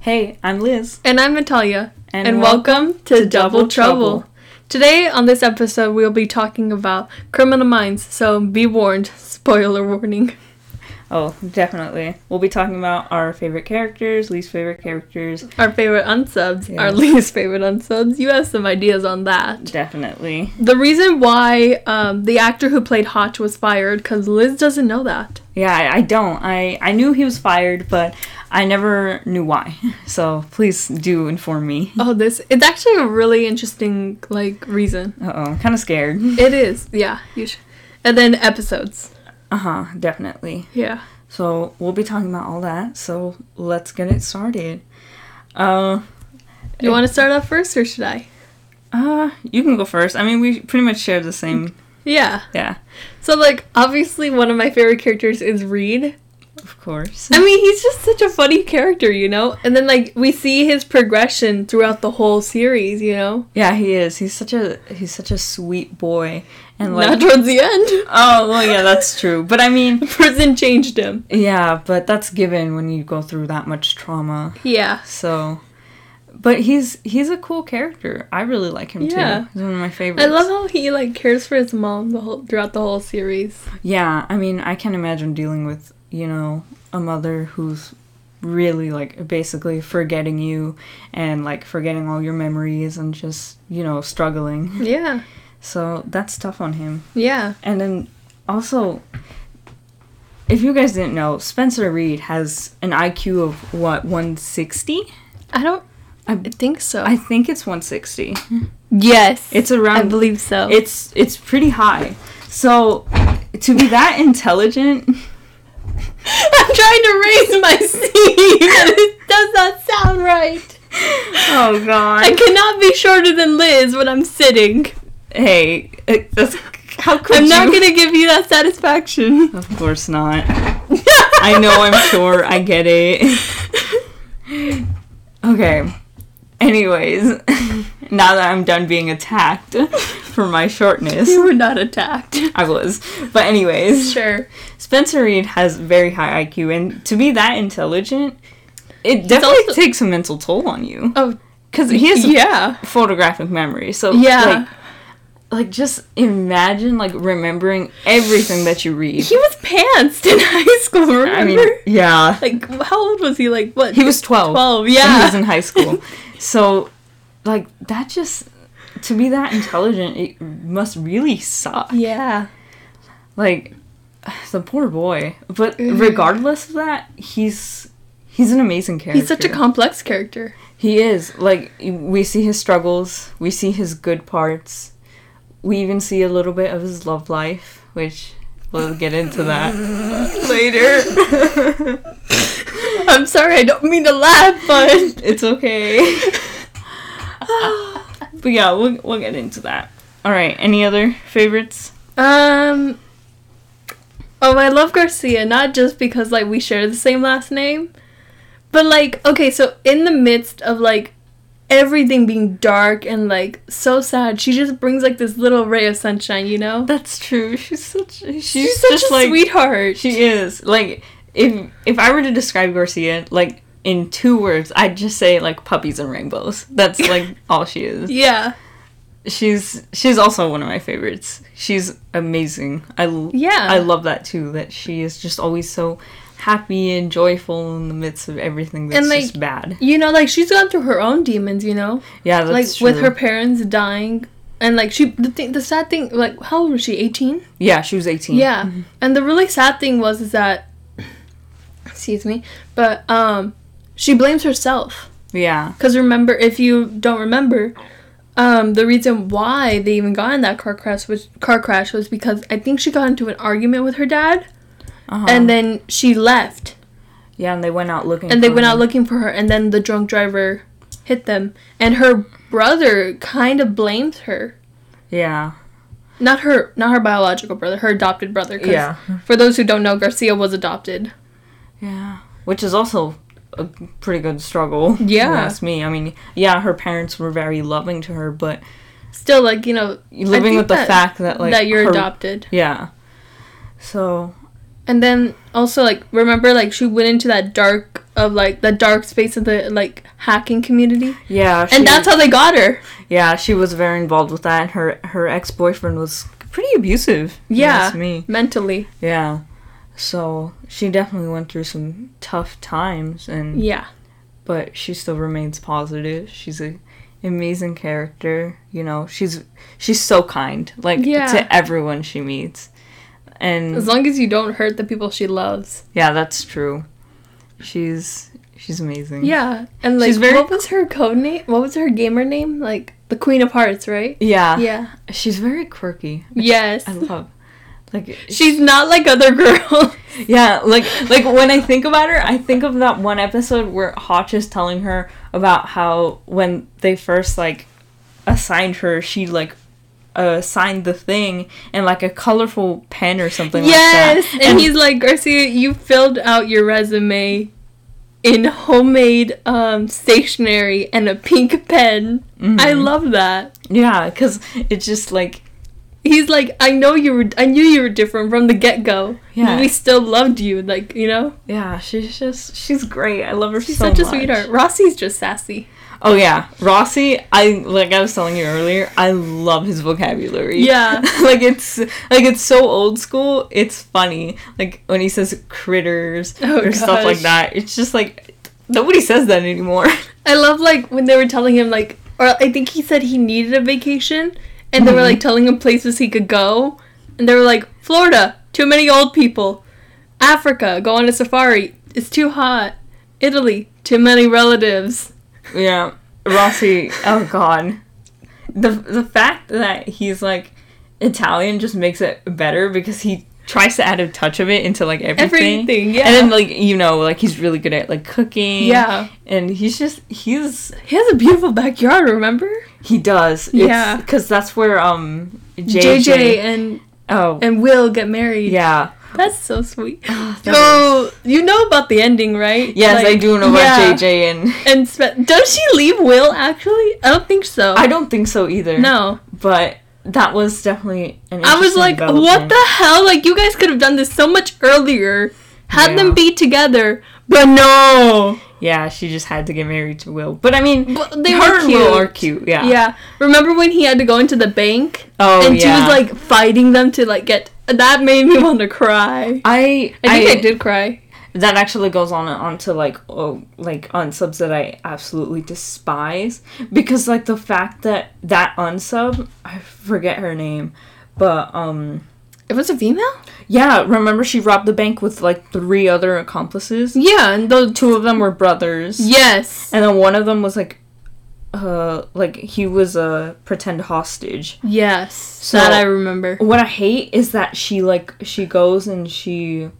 Hey, I'm Liz. And I'm Natalia. And And, welcome welcome to, Double Double Trouble. Trouble. Today, on this episode, we'll be talking about criminal minds, so be warned. Spoiler warning. Oh, definitely. We'll be talking about our favorite characters, least favorite characters. Our favorite unsubs, Yeah. our least favorite unsubs. You have some ideas on that. Definitely. The reason why um, the actor who played Hotch was fired, because Liz doesn't know that. Yeah, I, don't. I, I knew he was fired, but I never knew why. So please do inform me. Oh, this, it's actually a really interesting, like, reason. Uh oh, kind of scared. It is, yeah. You should. And then episodes. Uh huh, definitely. Yeah. So we'll be talking about all that. So let's get it started. Uh, You want to start off first, or should I? uh, you can go first. I mean, we pretty much share the same. Yeah. Yeah, So, like, obviously, one of my favorite characters is Reid. of course. I mean, he's just such a funny character, you know? And then, like, we see his progression throughout the whole series, you know? Yeah, he is. He's such a he's such a sweet boy, and like Not towards the end. oh well, yeah, that's true. But I mean, Prison changed him. yeah, but that's given when you go through that much trauma. Yeah. So, but he's he's a cool character. I really like him Yeah. too. He's one of my favorites. I love how he, like, cares for his mom the whole, throughout the whole series. Yeah, I mean, I can't imagine dealing with you know a mother who's really like basically forgetting you and like forgetting all your memories and just you know struggling. Yeah. So that's tough on him. Yeah. And then also, if you guys didn't know, Spencer Reid has an IQ of what, 160? I don't I- think so. I think it's 160. yes. It's around I believe so. it's, it's pretty high. So, to be that intelligent, I'm trying to raise my seat, and it does not sound right. oh god. I cannot be shorter than Liz when I'm sitting. hey, uh, that's, how could I'm not gonna give you that satisfaction. Of course not. I know, I'm sure, I get it. Okay. Anyways, now that I'm done being attacked for my shortness, You were not attacked. I was. But anyways, Sure. Spencer Reid has very high IQ, and to be that intelligent, it definitely also- takes a mental toll on you. Oh, Because he has a yeah. photographic memory, so Yeah. like, like just imagine like remembering everything that you read. He was pantsed in high school, remember? I mean, yeah, like, how old was he? Like, what? he was twelve. 12, when he was in high school. so, like that just to be that intelligent, it must really suck. Yeah. Like the poor boy. But Mhm. regardless of that, he's he's an amazing character. He's such a complex character. He is. Like we see his struggles, we see his good parts. We even see a little bit of his love life, which we'll get into that later. I'm sorry, I don't mean to laugh, but. it's okay. but yeah, we'll we'll get into that. All right. Any other favorites? Um. Oh, I love Garcia, not just because like we share the same last name, but like okay, so in the midst of like everything being dark and like so sad, she just brings like this little ray of sunshine, you know? That's true. She's such. She's, She's such just a like sweetheart. she is. Like if if I were to describe Garcia, like in two words, I'd just say like puppies and rainbows. That's like all she is. yeah, She's she's also one of my favorites. She's amazing. I Yeah. I love that too. That she is just always so happy and joyful in the midst of everything that's And, like, just bad. you know, like she's gone through her own demons, you know, Yeah, that's like true. with her parents dying. And like she, the thing, the sad thing, like how old was she? Eighteen. Yeah, she was eighteen. Yeah. And the really sad thing was is that excuse me, but um she blames herself. Yeah. Cuz remember if you don't remember, um the reason why they even got in that car crash was car crash was because I think she got into an argument with her dad Uh-huh. and then she left yeah, and they went out looking. and they went out looking for her and then the drunk driver hit them and her brother kind of blames her. Yeah. Not her not her biological brother, her adopted brother 'cause Yeah. for those who don't know Garcia was adopted. Yeah. Which is also a pretty good struggle. if you Yeah. ask me. I mean, yeah, her parents were very loving to her, but Still like, you know, living with the fact that like that you're her- adopted. Yeah. So And then also like remember like she went into that dark of like the dark space of the like hacking community, Yeah, she, and that's how they got her. yeah, she was very involved with that, and her her ex boyfriend was pretty abusive. Yeah, me. mentally. Yeah, so she definitely went through some tough times, and Yeah, but she still remains positive. She's a amazing character. You know, she's she's so kind, like Yeah. to everyone she meets, and as long as you don't hurt the people she loves. yeah, that's true. She's she's amazing. Yeah, and like, She's very- what was her code name? What was her gamer name? Like the Queen of Hearts, right? yeah, Yeah. She's very quirky. Yes. I love. Like She's not like other girls. Yeah, like like when I think about her, I think of that one episode where Hotch is telling her about how when they first like assigned her, she like uh signed the thing and like a colorful pen or something yes, like that. and, he's like, Garcia, you filled out your resume in homemade um, stationery and a pink pen. I Mhm. love that. yeah, because it's just like He's like, I know you were, I knew you were different from the get go. Yeah. We still loved you, like you know. yeah, she's just she's great. I love her She's so such a much. sweetheart. Rossi's just sassy. Oh yeah, Rossi. I like I was telling you earlier. I love his vocabulary. Yeah. like it's like it's so old school. It's funny. Like when he says critters Oh, or stuff like that. It's just like nobody says that anymore. I love like when they were telling him like, or I think he said he needed a vacation, and they were like mm-hmm. telling him places he could go, and they were like Florida, too many old people, Africa, go on a safari, it's too hot, Italy, too many relatives. Yeah, Rossi. Oh god, the the fact that he's like Italian just makes it better because he tries to add a touch of it into like everything. Everything, yeah. And then like you know like he's really good at like cooking. Yeah, And he's just he's he has a beautiful backyard. Remember? He does. Yeah. Because that's where um JJ, JJ. and oh. and Will get married. yeah. That's so sweet. Oh, you know about the ending, right? Yes, I do know about yeah. JJ, and And Spe- does she leave Will? Actually, I don't think so. I don't think so either. no. But that was definitely an I was like, what the hell? Like, you guys could have done this so much earlier. Had Yeah. them be together. But no. Yeah, she just had to get married to Will. But I mean, But they her were cute. Will are cute. Yeah. Yeah. Remember when he had to go into the bank? Oh and she was like fighting them to like get. That made me want to cry. I I think I, did cry. that actually goes on onto like oh like unsubs that I absolutely despise because like the fact that that unsub I forget her name, but um It was a female? yeah remember she robbed the bank with like three other accomplices. Yeah, and the Two of them were brothers. Yes. and then one of them was like uh like he was a pretend hostage. Yes. So- that I remember. What I hate is that she like she goes and she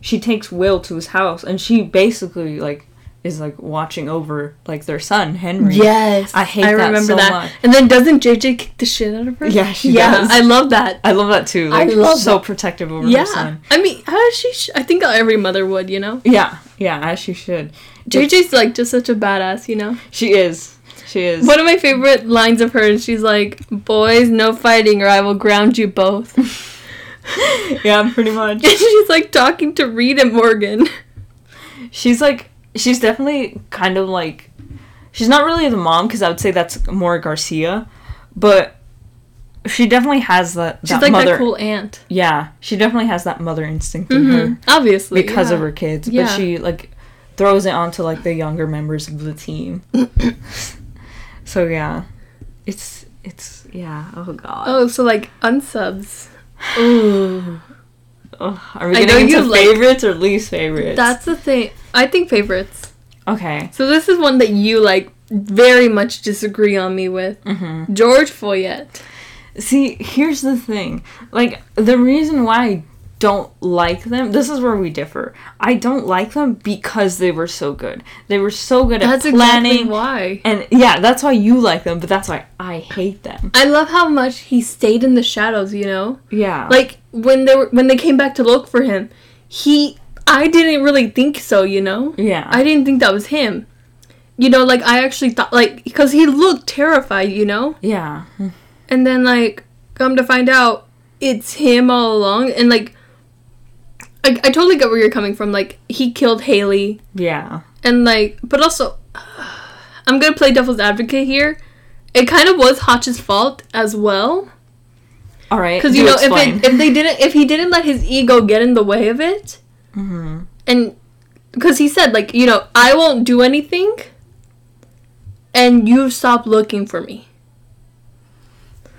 she takes Will to his house and she basically like is like watching over like their son Henry. Yes. I hate I that remember so that. much. And then doesn't JJ kick the shit out of her? Yeah, she yeah, does. I love that. I love that too. I Like love so that. protective over yeah. her son. I mean, how she? Sh- I think every mother would, you know. Yeah, yeah, as she should. JJ's like just such a badass, you know. She is. She is. One of my favorite lines of hers, she's like, "Boys, no fighting, or I will ground you both." yeah, pretty much. and she's like talking to Reid and Morgan. She's like she's definitely kind of like she's not really the mom because I would say that's more Garcia, but she definitely has that She's that like mother. that cool aunt. Yeah, she definitely has that mother instinct in her Mhm, Obviously, because of her kids, Yeah. but she like throws it onto like the younger members of the team. so yeah, it's it's yeah. Oh god. Oh, so like unsubs. Ooh, Are we I know getting into you like- favorites or least favorites? that's the thing. I think favorites. okay. So this is one that you like very much disagree on me with. hmm George Foyet. See, here's the thing. Like, the reason why I don't like them, this is where we differ. I don't like them because they were so good. They were so good That's at exactly planning. why. and yeah, that's why you like them, but that's why I hate them. I love how much he stayed in the shadows, you know? Yeah. Like when they were when they came back to look for him, he I didn't really think so, you know? yeah. I didn't think that was him. You know, like I actually thought like because he looked terrified, you know? yeah. And then like come to find out it's him all along and like I, I totally get where you're coming from. Like he killed Haley Yeah. And like, but also, I'm gonna play devil's advocate here. It kind of was Hotch's fault as well, All right. because you know if it, if they didn't if he didn't let his ego get in the way of it, hmm and because he said like you know I won't do anything, and you stop looking for me,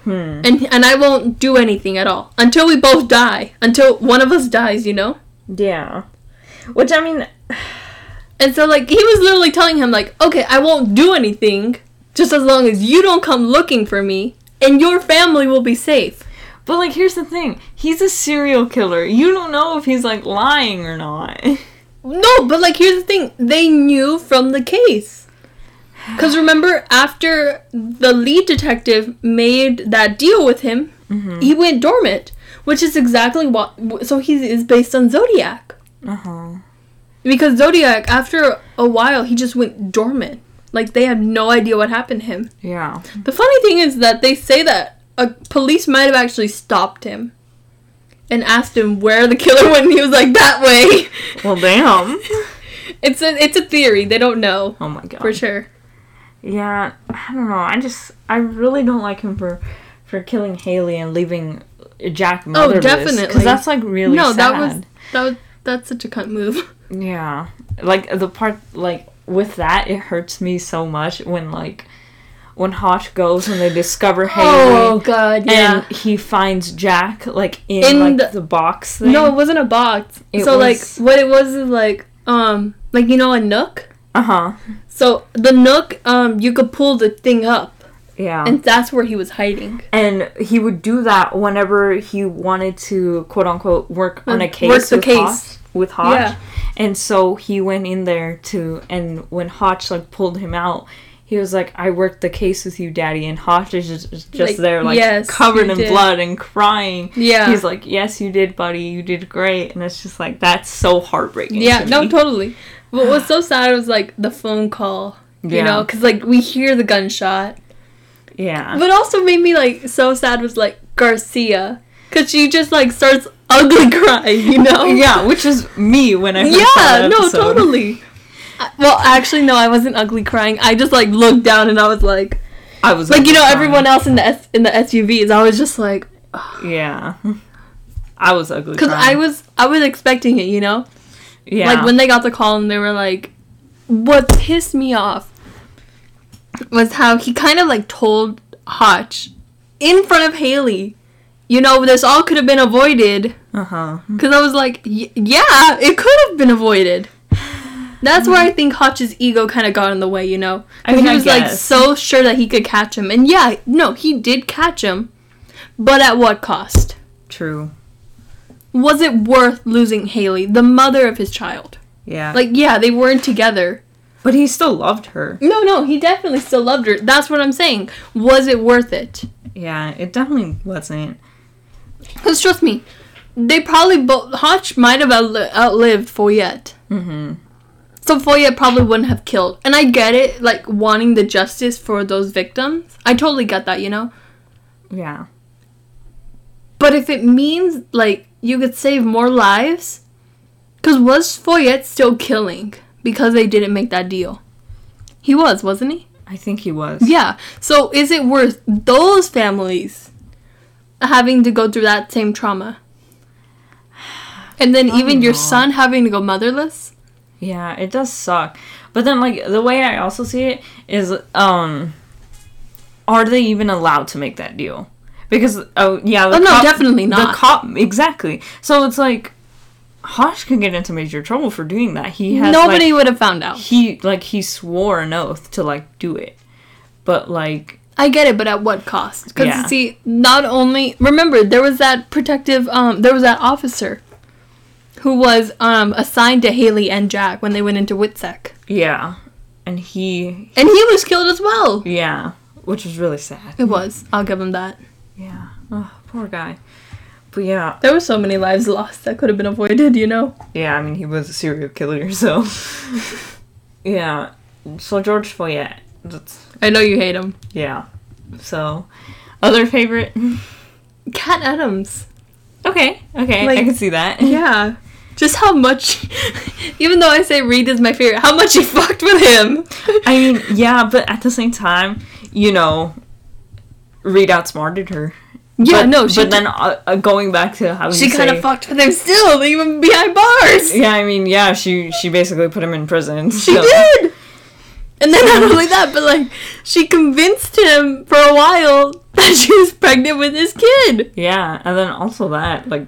Hmm. and and I won't do anything at all until we both die, until one of us dies, you know. Yeah. Which I mean, And so like he was literally telling him like, okay, I won't do anything just as long as you don't come looking for me, and your family will be safe. but like, here's the thing: he's a serial killer. You don't know if he's like lying or not. No, but like here's the thing: they knew from the case. Because remember, after the lead detective made that deal with him, he went dormant, which is exactly what. So he is based on Zodiac. Uh huh. Because Zodiac, after a while, he just went dormant. Like they had no idea what happened to him. Yeah. The funny thing is that they say that a police might have actually stopped him and asked him where the killer went, and he was like, "That way." Well, damn. It's a it's a theory. They don't know oh my god. for sure. Yeah, I don't know. I just I really don't like him for for killing Haley and leaving Jack motherless. definitely. Because that's like really no, sad. that was that was that's such a cunt move. Yeah, like the part like with that it hurts me so much when like when Hotch goes and they discover Haley Oh god, yeah. and he finds Jack like in, In like the- the, box thing. no, it wasn't a box. It so was- like what it was is like um like you know a nook. Uh huh. So the nook um you could pull the thing up Yeah. and that's where he was hiding. and he would do that whenever he wanted to quote unquote work on a case. Work the with case. Hotch, with Hotch. Yeah. And so he went in there to and when Hotch like pulled him out, he was like, I worked the case with you, Daddy and Hotch is just, just Like, there like yes, covered in did. blood and crying. Yeah. He's like, Yes, you did, buddy, you did great and it's just like that's so heartbreaking. Yeah, no, totally. What was so sad was like the phone call. You Yeah. know, because like we hear the gunshot. Yeah. But also made me like so sad was like Garcia, because she just like starts ugly crying. You know? yeah, which is me when I Yeah. No, totally. I- Well, actually, no, I wasn't ugly crying. I just like looked down and I was like, I was like you know, crying. everyone else in the S- in the SUVs. I was just like, Yeah. I was ugly. because I was I was expecting it. You know, yeah. like when they got the call and they were like, what pissed me off was how he kind of like told Hotch in front of Haley. You know, this all could have been avoided. uh huh. Because I was like, y- yeah, it could have been avoided. That's where I think Hotch's ego kind of got in the way, you know? I mean, he was like so sure that he could catch him. And yeah, no, he did catch him. But at what cost? True. Was it worth losing Haley, the mother of his child? Yeah. Like, yeah, they weren't together. but he still loved her. No, no, he definitely still loved her. That's what I'm saying. Was it worth it? Yeah, it definitely wasn't. Because trust me, they probably both. Hotch might have outli- outlived Foyet. Mm-hmm. So Foyet probably wouldn't have killed. And I get it, like wanting the justice for those victims. I totally get that, you know? Yeah. But if it means, like, you could save more lives. Because was Foyet still killing because they didn't make that deal? He was, wasn't he? I think he was. Yeah. So is it worth those families having to go through that same trauma? And then even your son having to go motherless? Yeah, it does suck. But then like the way I also see it is um are they even allowed to make that deal? Because oh yeah, the Oh, no, definitely not. The cop exactly. So it's like Hotch can get into major trouble for doing that. He has Nobody like, would have found out. he like he swore an oath to like do it. But like I get it, but at what cost? Because Yeah. see, not only remember there was that protective, um, there was that officer who was um assigned to Haley and Jack when they went into Witsec, yeah. And he and he was killed as well. yeah, which was really sad. It was. I'll give him that. Yeah. Oh, poor guy. But yeah, There were so many lives lost that could have been avoided. You know. Yeah, I mean, he was a serial killer, so. yeah. So, George Foyet. That's, I know you hate him. yeah. So, other favorite? Cat Adams. Okay, okay, I can see that. Yeah. just how much, even though I say Reid is my favorite, how much he fucked with him. I mean, yeah, but at the same time, you know, Reid outsmarted her. Yeah, but, no, she but then uh, uh, going back to how she kind of fucked with him still, even behind bars. Yeah, I mean, yeah, she she basically put him in prison. She so- did. And then not only that, but like she convinced him for a while that she was pregnant with his kid. Yeah, and then also that like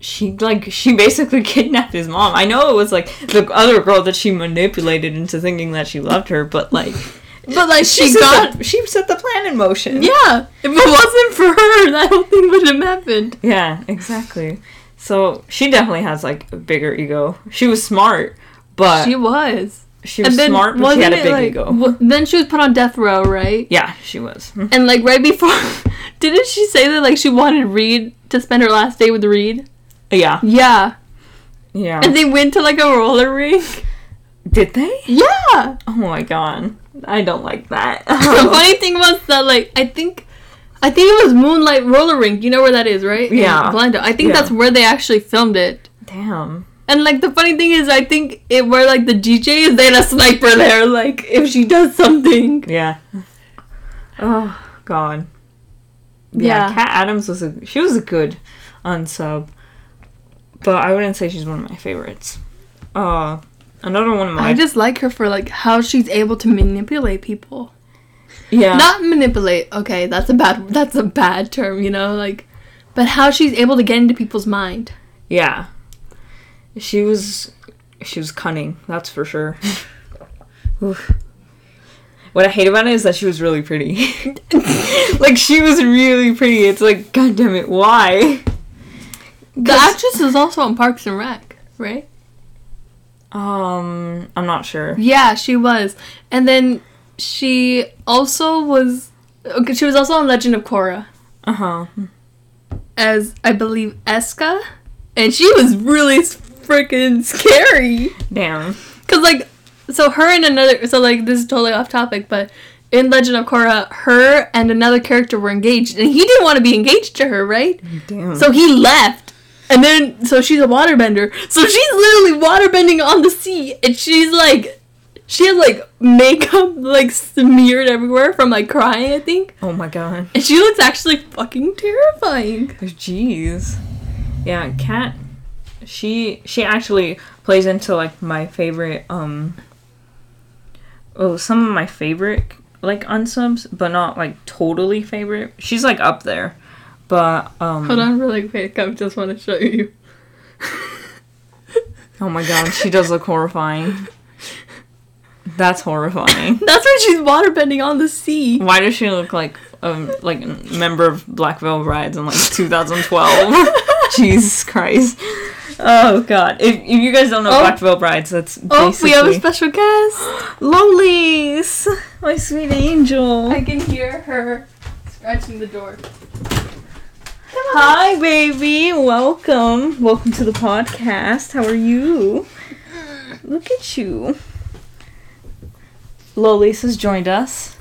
she like she basically kidnapped his mom. I know it was like the other girl that she manipulated into thinking that she loved her, but like But like she, set got the, she set the plan in motion. Yeah. If it wasn't for her, that whole thing wouldn't have happened. Yeah, exactly. So she definitely has like a bigger ego. She was smart, but she was. she, was. was smart, but she had a big like, ego. w- then she was put on death row, right? yeah, she was. Mm-hmm. And like right before, didn't she say that like she wanted Reid to spend her last day with Reid? Yeah, Yeah. yeah. And they went to like a roller rink. Did they? Yeah. Oh my god, I don't like that. the funny thing was that like I think I think it was Moonlight Roller Rink. You know where that is, right? In Yeah. Orlando. I think Yeah. that's where they actually filmed it. Damn. And like the funny thing is, I think it where like the DJ is, they had a sniper there. Like if she does something. Yeah. Oh God. Yeah, Yeah. Cat Adams was a she was a good unsub, but I wouldn't say she's one of my favorites. Uh, another one of my I just like her for like how she's able to manipulate people. yeah Not manipulate. Okay, that's a bad. That's a bad term. You know, like, but how she's able to get into people's mind. yeah. She was she was cunning. That's for sure. What I hate about it is that she was really pretty. like she was really pretty. It's like, god damn it, why? The actress is also on Parks and Rec, right? Um, I'm not sure. Yeah, she was. And then she also was okay, she was also on Legend of Korra Uh huh. as I believe Eska. And she was really freaking scary. Damn. Cuz like so her and another so like this is totally off topic, but in Legend of Korra, her and another character were engaged and he didn't want to be engaged to her, right? Damn. So he left. And then, so she's a waterbender. So she's literally waterbending on the sea. And she's like, she has like makeup like smeared everywhere from like crying, I think. oh my god. And she looks actually fucking terrifying. Jeez. Yeah, Cat she she actually plays into like my favorite um oh some of my favorite like unsubs, but not like totally favorite. She's like up there. But um Hold on, really quick. I just want to show you. oh my god, she does look horrifying. That's horrifying. That's when she's waterbending on the sea. Why does she look like um like a member of Black Veil Brides in like 2012? Jesus Christ. Oh god. If, if you guys don't know Oh. Black Veil Brides, that's Oh, basically we have a special guest. Lolies, my sweet angel. I can hear her scratching the door. Hi, baby. Welcome. Welcome to the podcast. How are you? Look at you. Lolies has joined us.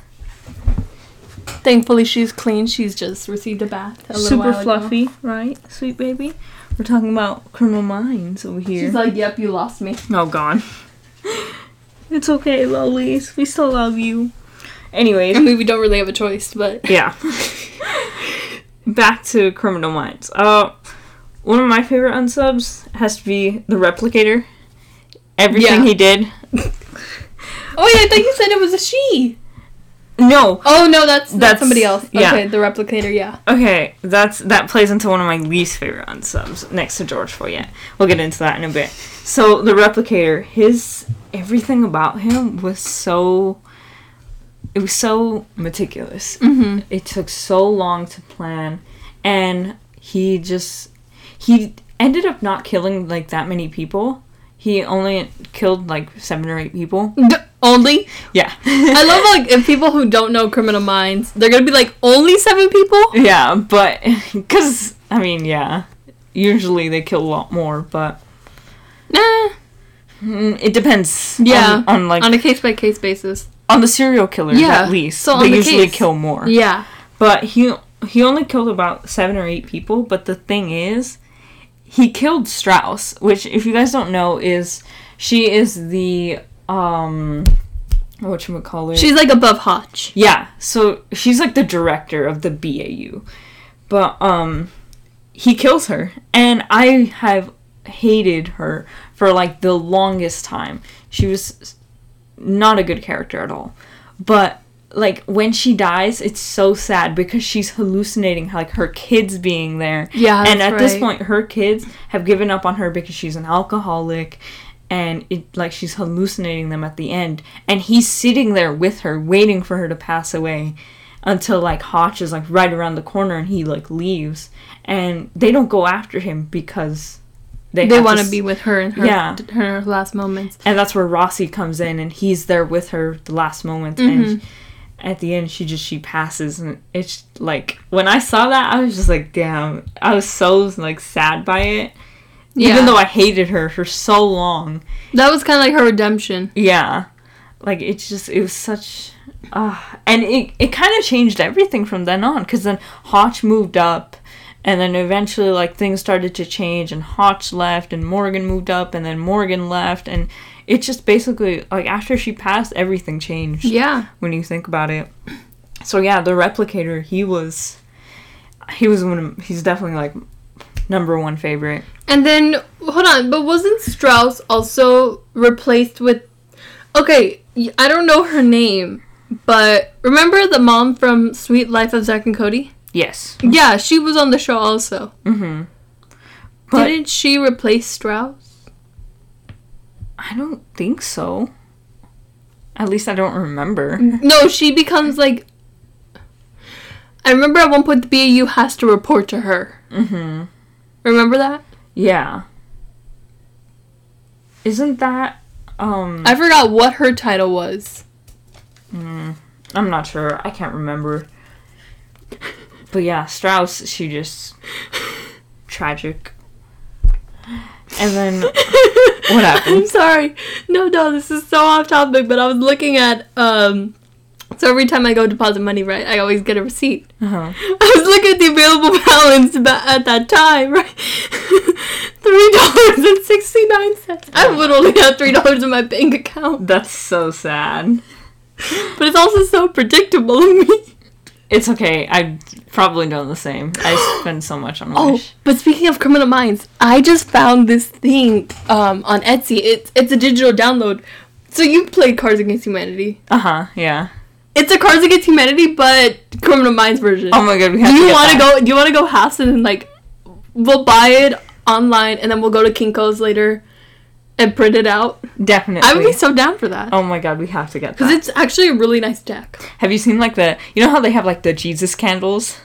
Thankfully, she's clean. She's just received a bath. A little Super while ago. fluffy, right? Sweet baby. We're talking about criminal minds over here. She's like, "Yep, you lost me." Oh, gone. It's okay, Lolies. We still love you. Anyways, I mean, we don't really have a choice, but yeah. Back to Criminal Minds. Uh, one of my favorite unsubs has to be the Replicator. Everything Yeah. he did. oh yeah, I thought you said it was a she. No. Oh no, that's that's, That's- somebody else. yeah. Okay, the replicator. Yeah. Okay, that's that plays into one of my least favorite unsubs next to George Foyet. We'll get into that in a bit. So the Replicator, his everything about him was so. It was so meticulous. Mm-hmm. it took so long to plan and he just he ended up not killing like that many people he only killed like seven or eight people only. yeah I love like if people who don't know Criminal Minds, they're gonna be like only seven people. yeah but because i mean yeah usually they kill a lot more but Nah. mm, it depends Yeah. on, on like On a case by case basis. On the serial killers Yeah, at least so they the usually case. kill more Yeah. But he he only killed about seven or eight people. But the thing is, he killed Strauss, which if you guys don't know is she is the um what you call her? She's like above Hotch. Yeah, so she's like the director of the BAU. But um he kills her and I have hated her for like the longest time. She was not a good character at all. But like when she dies, it's so sad because she's hallucinating like her kids being there. Yeah, and at this point her kids have given up on her because she's an alcoholic and it like she's hallucinating them at the end and he's sitting there with her waiting for her to pass away until like Hotch is like right around the corner and he like leaves and they don't go after him because they, They want to be with her in her, Yeah. her last moments. and that's where Rossi comes in and he's there with her the last moment Mm-hmm. and at the end she just she passes and it's like when I saw that I was just like damn I was so like sad by it Yeah. even though I hated her for so long that was kind of like her redemption. yeah like it's just it was such uh, and it, it kind of changed everything from then on because then Hotch moved up and then eventually like things started to change and Hotch left and Morgan moved up and then Morgan left and it just basically like after she passed everything changed Yeah. when you think about it so yeah the replicator he was he was one of, he's definitely like number one favorite And then hold on, but wasn't Strauss also replaced with? Okay, I don't know her name, but remember the mom from Sweet Life of Zack and Cody? Yes Yeah, she was on the show also. mm-hmm but Didn't she replace Strauss? I don't think so. At least I don't remember. No, she becomes like. I remember at one point the BAU has to report to her. Mm-hmm. Remember that? Yeah. Isn't that um I forgot what her title was. mm, I'm not sure. I can't remember. But yeah, Strauss, she just tragic. And then what happened? I'm sorry. No, no, this is so off topic, but I was looking at um so every time I go deposit money, right, I always get a receipt. Uh-huh. I was looking at the available balance ba- at that time, right? Three dollars and sixty nine cents. I literally have three dollars in my bank account, That's so sad. but it's also so predictable of me. It's okay. I've probably done the same. I spend so much on Oh, Wish. but speaking of criminal minds, I just found this thing um, on Etsy. It's it's a digital download. So you played Cards Against Humanity. Uh-huh, yeah. It's a Cards Against Humanity, but Criminal Minds version. Oh my god, we have do you want to go? Do you want to go halves and like we'll buy it online and then we'll go to Kinkos later and print it out? Definitely. I would be so down for that Oh my god, we have to get because it's actually a really nice deck. Have you seen like the you know how they have like the Jesus candles?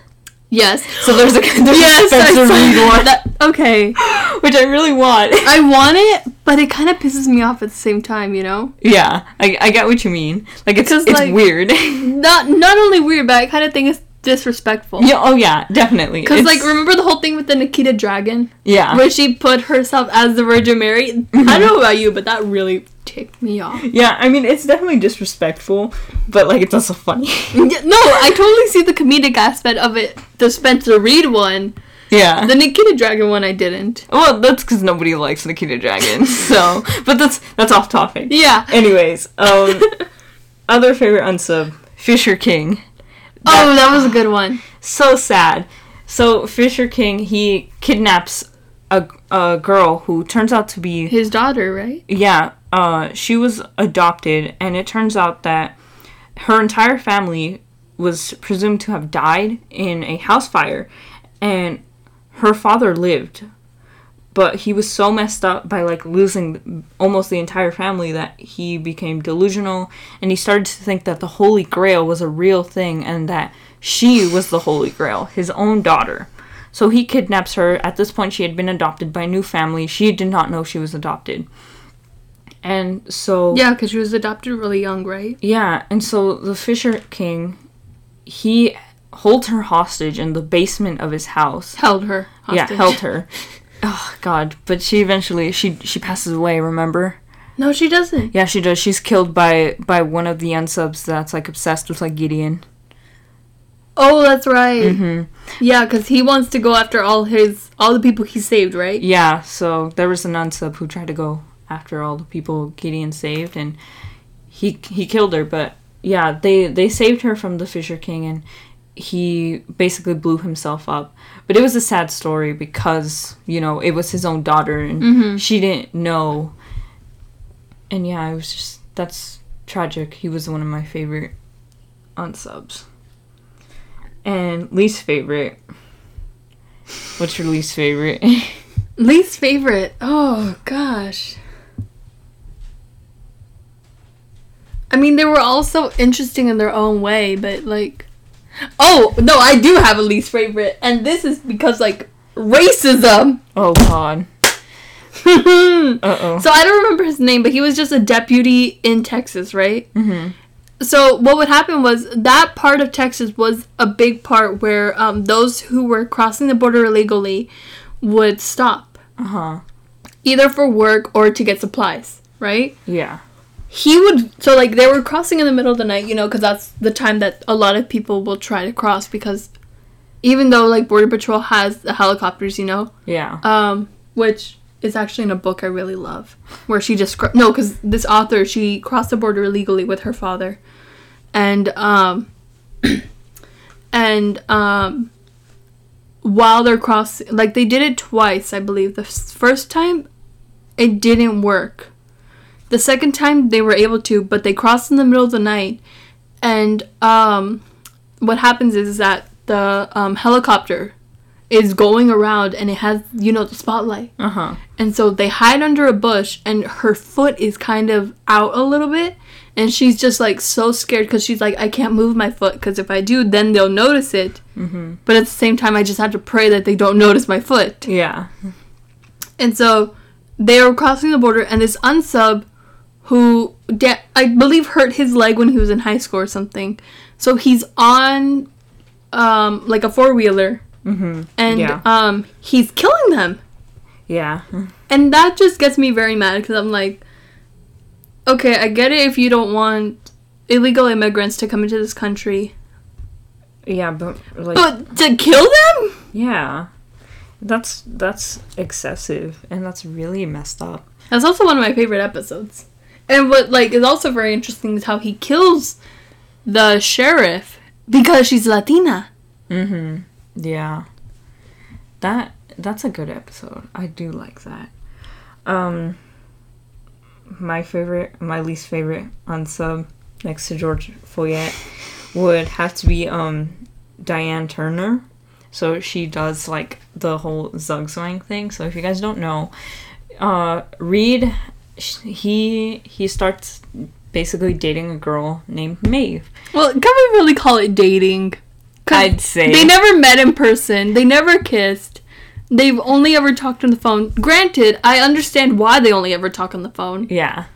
Yes. So there's a there's yes. a Spencer saw Reid one, that. Okay. which I really want. I want it, but it kind of pisses me off at the same time. You know. yeah, I, I get what you mean. Like it's it's like- weird. Not not only weird, but I kind of think it's disrespectful. yeah, oh yeah, definitely. Because like remember the whole thing with the Nikita Dragon yeah, where she put herself as the Virgin Mary. Mm-hmm. I don't know about you, but that really ticked me off. yeah. I mean, it's definitely disrespectful, but like it's also funny. Yeah, no, I totally see the comedic aspect of it. The Spencer Reid one, yeah. the Nikita Dragon one, I didn't. well, that's because nobody likes Nikita Dragon. So, but that's that's off topic. Yeah. Anyways, um, other favorite unsub, Fisher King. Oh, that was a good one. so sad. So Fisher King he kidnaps a, a girl who turns out to be His daughter, right? yeah uh she was adopted and it turns out that her entire family was presumed to have died in a house fire and her father lived but he was so messed up by like losing almost the entire family that he became delusional and he started to think that the holy grail was a real thing and that she was the holy grail his own daughter so he kidnaps her at this point she had been adopted by a new family she did not know she was adopted and so Yeah, because she was adopted really young, right? yeah, and so the Fisher King, he holds her hostage in the basement of his house. Held her. Yeah, held her. Oh God! But she eventually she she passes away. Remember? No, she doesn't. Yeah, she does. She's killed by by one of the unsubs that's like obsessed with like Gideon. Oh, that's right. hmm Yeah, because he wants to go after all his all the people he saved, right? Yeah, so there was an unsub who tried to go after all the people Gideon saved, and he he killed her. But yeah, they they saved her from the Fisher King, and he basically blew himself up. But it was a sad story because you know it was his own daughter, and Mhm. she didn't know. And yeah, it was just that's tragic. He was one of my favorite unsubs. And least favorite. What's your least favorite? Least favorite. Oh gosh. I mean, they were all so interesting in their own way, but like, oh no, I do have a least favorite, and this is because like racism. oh God. so Uh oh. I don't remember his name, but he was just a deputy in Texas, right? Mm-hmm. So what would happen was that part of Texas was a big part where um, those who were crossing the border illegally would stop, Uh huh. either for work or to get supplies, right? Yeah. He would so like they were crossing in the middle of the night, you know, because that's the time that a lot of people will try to cross because even though like border patrol has the helicopters, you know, Yeah. um, which is actually in a book I really love, where she just cr- no, because this author she crossed the border illegally with her father, and um, and um, while they're crossing, like they did it twice, I believe. The f- first time, it didn't work. The second time they were able to, but they crossed in the middle of the night, and um, what happens is that the um, helicopter is going around and it has you know the spotlight Uh huh. and so they hide under a bush and her foot is kind of out a little bit and she's just like so scared because she's like i can't move my foot because if i do then they'll notice it Mm-hmm. but at the same time i just have to pray that they don't notice my foot Yeah. and so they are crossing the border and this unsub who da- i believe hurt his leg when he was in high school or something so he's on um like a four-wheeler Mm-hmm. and Yeah. um he's killing them Yeah. and that just gets me very mad because I'm like, okay, I get it if you don't want illegal immigrants to come into this country, Yeah, but like but to kill them? yeah. That's that's excessive and that's really messed up. That's also one of my favorite episodes. And what like is also very interesting is how he kills the sheriff because she's Latina. Mm-hmm. Yeah. That that's a good episode. I do like that. Um my favorite my least favorite on sub next to George Foyet would have to be um Diane Turner. So she does like the whole Zugzwang thing. So if you guys don't know, uh Reid sh- he he starts basically dating a girl named Maeve. Well, can we really call it dating? I'd say They never met in person. They never kissed. They've only ever talked on the phone. Granted, I understand why they only ever talk on the phone. yeah.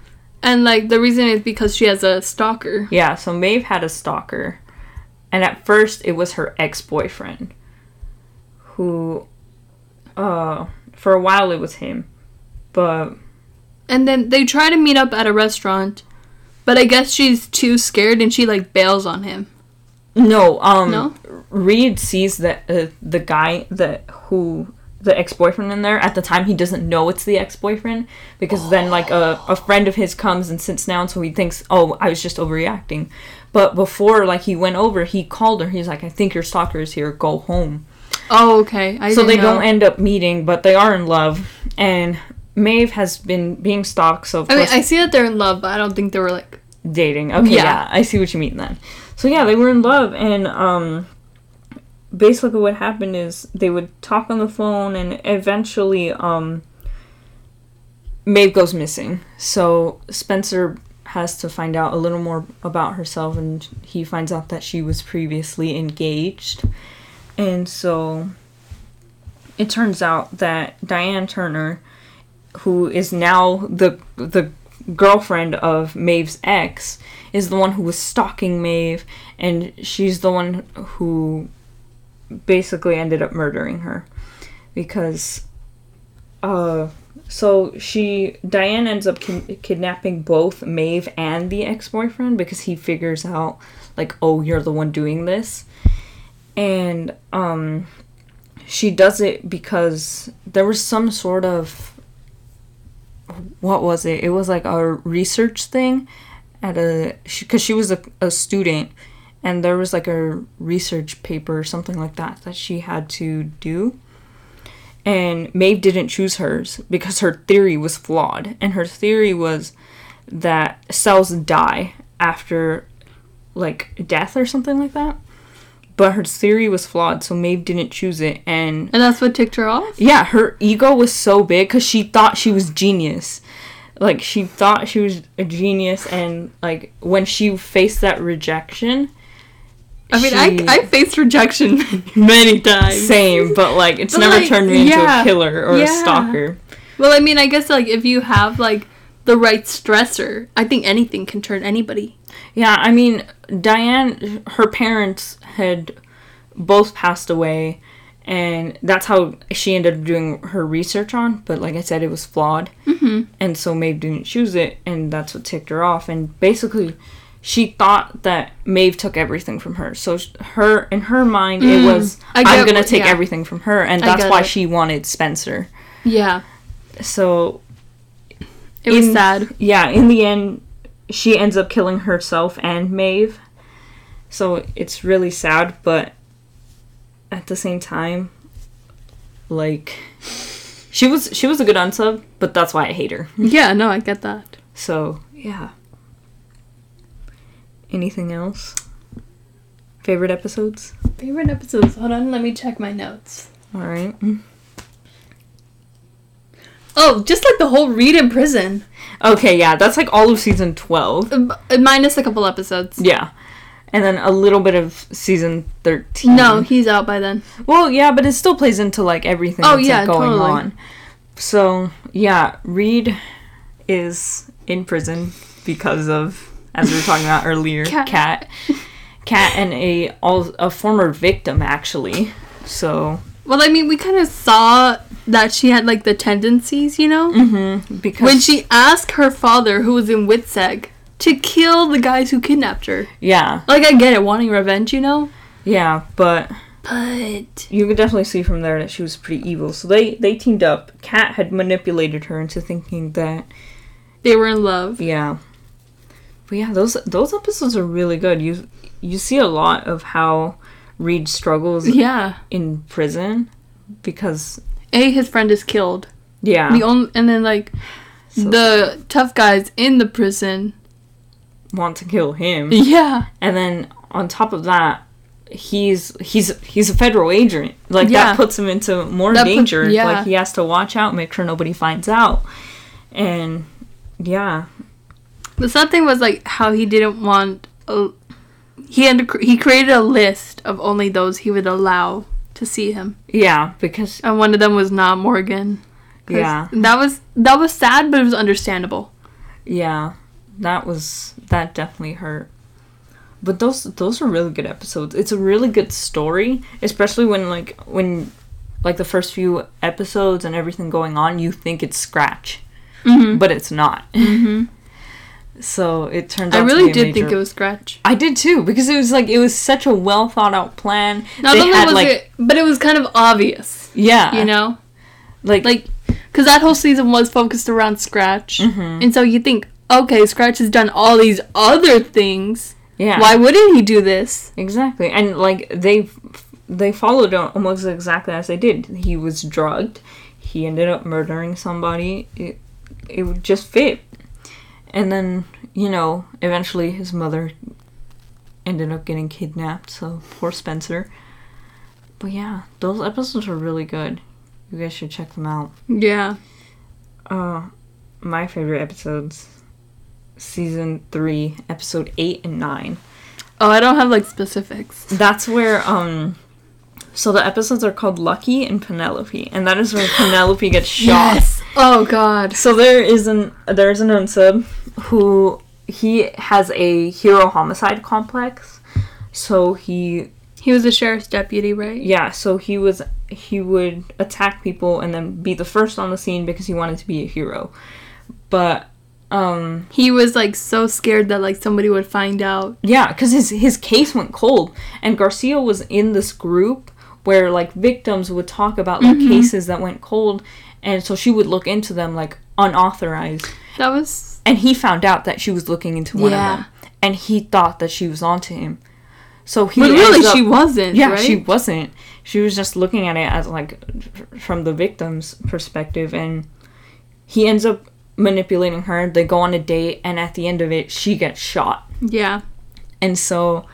And like the reason is because she has a stalker. Yeah, so Maeve had a stalker. And at first it was her ex-boyfriend who uh for a while it was him. But And then they try to meet up at a restaurant, but I guess she's too scared and she like bails on him. no, um No? Reid sees that uh, the guy that who the ex-boyfriend in there at the time he doesn't know it's the ex-boyfriend because then like a, a friend of his comes and sits down so he thinks oh i was just overreacting but before like he went over he called her he's like i think your stalker is here go home Oh, okay. I so they know. don't end up meeting, but they are in love. And Maeve has been being stalked, so I mean, I see that they're in love, but I don't think they were like. dating. Okay, Yeah. yeah. I see what you mean then. So yeah, they were in love, and um, basically what happened is they would talk on the phone, and eventually um, Maeve goes missing. So Spencer has to find out a little more about herself, and he finds out that she was previously engaged. And so it turns out that Diane Turner, who is now the the girlfriend of Maeve's ex, is the one who was stalking Maeve, and she's the one who basically ended up murdering her. Because uh so she Diane ends up kidnapping both Maeve and the ex-boyfriend because he figures out like oh you're the one doing this. And um she does it because there was some sort of what was it? It was like a research thing at a because she, was a, a student and there was like a research paper or something like that that she had to do and Maeve didn't choose hers because her theory was flawed and her theory was that cells die after like death or something like that but her theory was flawed so Maeve didn't choose it and And that's what ticked her off? yeah, her ego was so big because she thought she was genius. Like she thought she was a genius, and like when she faced that rejection, I mean, she- I, I faced rejection many times. same, but like it's But, never like, turned me into a killer or yeah. a stalker. Well, I mean, I guess like if you have like the right stressor, I think anything can turn anybody. Yeah, I mean, Diane, her parents had both passed away, and that's how she ended up doing her research on. But like I said, it was flawed, Mm-hmm. and so Maeve didn't choose it, and that's what ticked her off. And basically, she thought that Maeve took everything from her. So her, in her mind, it Mm, was I I'm gonna take yeah. everything from her, and that's why it. she wanted Spencer. Yeah, So it was In- sad. yeah, in the end, she ends up killing herself and Maeve. So it's really sad, but at the same time, like she was she was a good unsub, but that's why I hate her. Yeah, no, I get that. So yeah. Anything else? Favorite episodes? Favorite episodes. Hold on, let me check my notes. All right. Oh, just like the whole Reid in prison, Okay, yeah, that's like all of season twelve. Uh, minus a couple episodes. Yeah, and then a little bit of season thirteen. No, he's out by then. Well, yeah, but it still plays into like everything Oh, that's yeah, like, going totally. on. So yeah, Reid is in prison because of, as we were talking about earlier, Cat. cat, cat, and a all a former victim actually. So Well, I mean, we kind of saw that she had like the tendencies, you know, mm-hmm, because when she asked her father, who was in WITSEC, to kill the guys who kidnapped her. yeah Like, I get it, wanting revenge, you know, yeah, but but you could definitely see from there that she was pretty evil. So they they teamed up. Cat had manipulated her into thinking that they were in love. Yeah. But yeah, those those episodes are really good. You you see a lot of how Reid struggles Yeah. in prison because A, his friend is killed. yeah, The only, and then like So- the tough guys in the prison. want to kill him. Yeah. And then on top of that, he's he's he's a federal agent. Like Yeah. that puts him into more That danger. yeah. Like he has to watch out, make sure nobody finds out. And yeah, The sad thing was like how he didn't want. A, he had he created a list of only those he would allow to see him, yeah, because and one of them was not Morgan. Yeah. that was that was sad, but it was understandable. Yeah, that was that definitely hurt. But those those are really good episodes. It's a really good story, especially when like when like the first few episodes and everything going on, you think it's Scratch, Mm-hmm. but it's not. hmm So it turns I out to really be a did major- think it was Scratch. I did too because it was like it was such a well thought out plan. Not they only had was like it, but it was kind of obvious, yeah, you know, like like because that whole season was focused around Scratch, Mhm. and so you think, okay, Scratch has done all these other things. yeah, Why wouldn't he do this? Exactly, and like they they followed almost exactly as they did. He was drugged. He ended up murdering somebody. It it would just fit. And then you know, eventually his mother ended up getting kidnapped. So poor Spencer. But yeah, those episodes are really good. You guys should check them out. Yeah. Uh, my favorite episodes, season three, episode eight and nine. Oh, I don't have like specifics. That's where um so the episodes are called Lucky and Penelope, and that is where Penelope gets shot. Yes. Oh God. So there is an there's an unsub who he has a hero homicide complex. So he He was a sheriff's deputy, right? yeah, so he was he would attack people and then be the first on the scene because he wanted to be a hero. But um He was like so scared that like somebody would find out. yeah, because his his case went cold, and Garcia was in this group where like victims would talk about like mm-hmm. cases that went cold, and so she would look into them like unauthorized, That was and he found out that she was looking into one Yeah. of them, and he thought that she was onto him. So he But really up- she wasn't, Yeah, right? she wasn't. She was just looking at it as like from the victim's perspective, and he ends up manipulating her. They go on a date, and at the end of it, she gets shot. Yeah. And so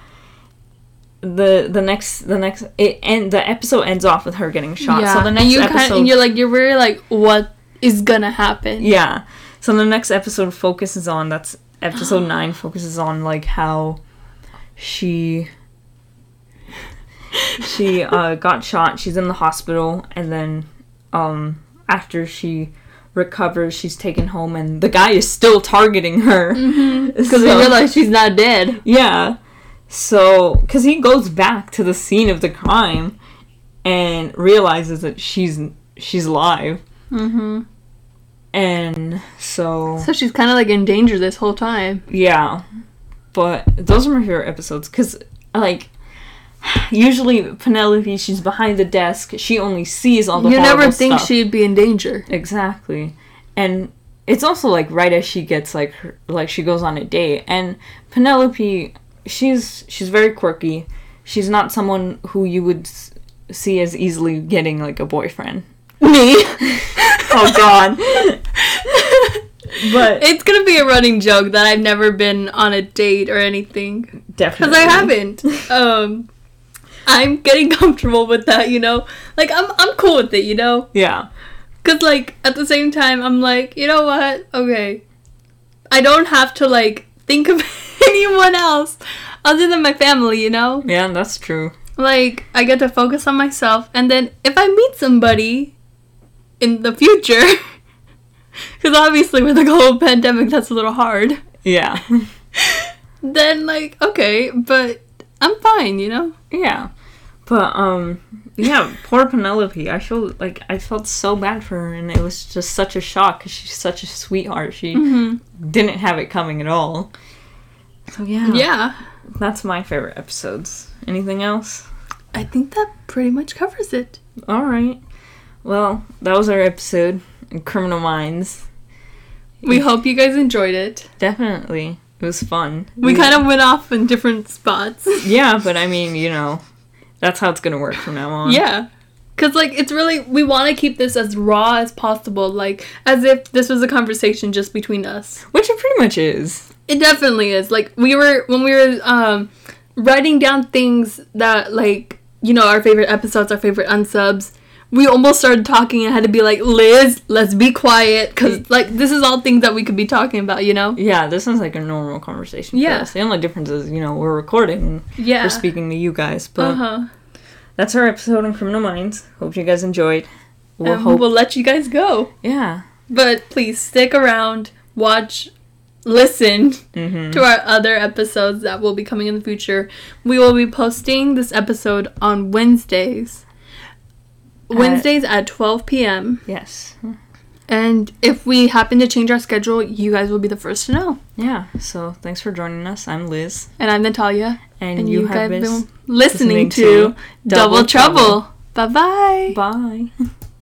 the the next the next it and the episode ends off with her getting shot. yeah. So the and you episode, kind and you're like you're very like what is gonna happen? yeah. So the next episode focuses on that's episode nine focuses on like how she she uh, got shot. She's in the hospital, and then um, after she recovers, she's taken home, and the guy is still targeting her Because So- they realize she's not dead. Yeah. So, because he goes back to the scene of the crime and realizes that she's she's alive, Mm-hmm. and so So she's kind of like in danger this whole time. yeah. But those are my favorite episodes because, like, usually Penelope she's behind the desk. She only sees all the. You never think stuff. she'd be in danger. Exactly. And it's also like right as she gets like her, like she goes on a date and Penelope she's she's very quirky. She's not someone who you would s- see as easily getting like a boyfriend. Me. Oh god. but It's gonna be a running joke that I've never been on a date or anything. definitely Because I haven't. Um, I'm getting comfortable with that, you know? Like, I'm, I'm cool with it, you know? Yeah. Because, like, at the same time, I'm like, you know what? Okay. I don't have to, like, think of anyone else other than my family, you know? Yeah, that's true. Like, I get to focus on myself. And then if I meet somebody in the future, because obviously with the global pandemic, that's a little hard, Yeah. then, like, okay, but I'm fine, you know? yeah. But um yeah, poor Penelope. I feel like I felt so bad for her and it was just such a shock cuz she's such a sweetheart. She Mm-hmm. didn't have it coming at all. So yeah. Yeah. That's my favorite episodes. Anything else? I think that pretty much covers it. All right. Well, that was our episode, in Criminal Minds. We hope you guys enjoyed it. Definitely. It was fun. We kind of went off in different spots. Yeah, but I mean, you know, that's how it's going to work from now on. yeah. Cause like it's really we want to keep this as raw as possible, like as if this was a conversation just between us. Which it pretty much is. It definitely is. Like we were when we were um writing down things that like you know our favorite episodes, our favorite unsubs. We almost started talking and had to be like, Liz, let's be quiet, cause like this is all things that we could be talking about, you know? Yeah, this is like a normal conversation. Yeah. The only difference is, you know, we're recording. and Yeah. We're speaking to you guys. But Uh huh. that's our episode on Criminal Minds. Hope you guys enjoyed. We'll And hope. we'll let you guys go. yeah. But please stick around, watch, listen Mm-hmm. to our other episodes that will be coming in the future. We will be posting this episode on Wednesdays. Wednesdays at 12 p.m. Yes. And if we happen to change our schedule, you guys will be the first to know. Yeah. So thanks for joining us. I'm Liz. And I'm Natalia. And, And you, you, have been. been listening, listening to Double Double Trouble. Trouble. Bye bye. Bye.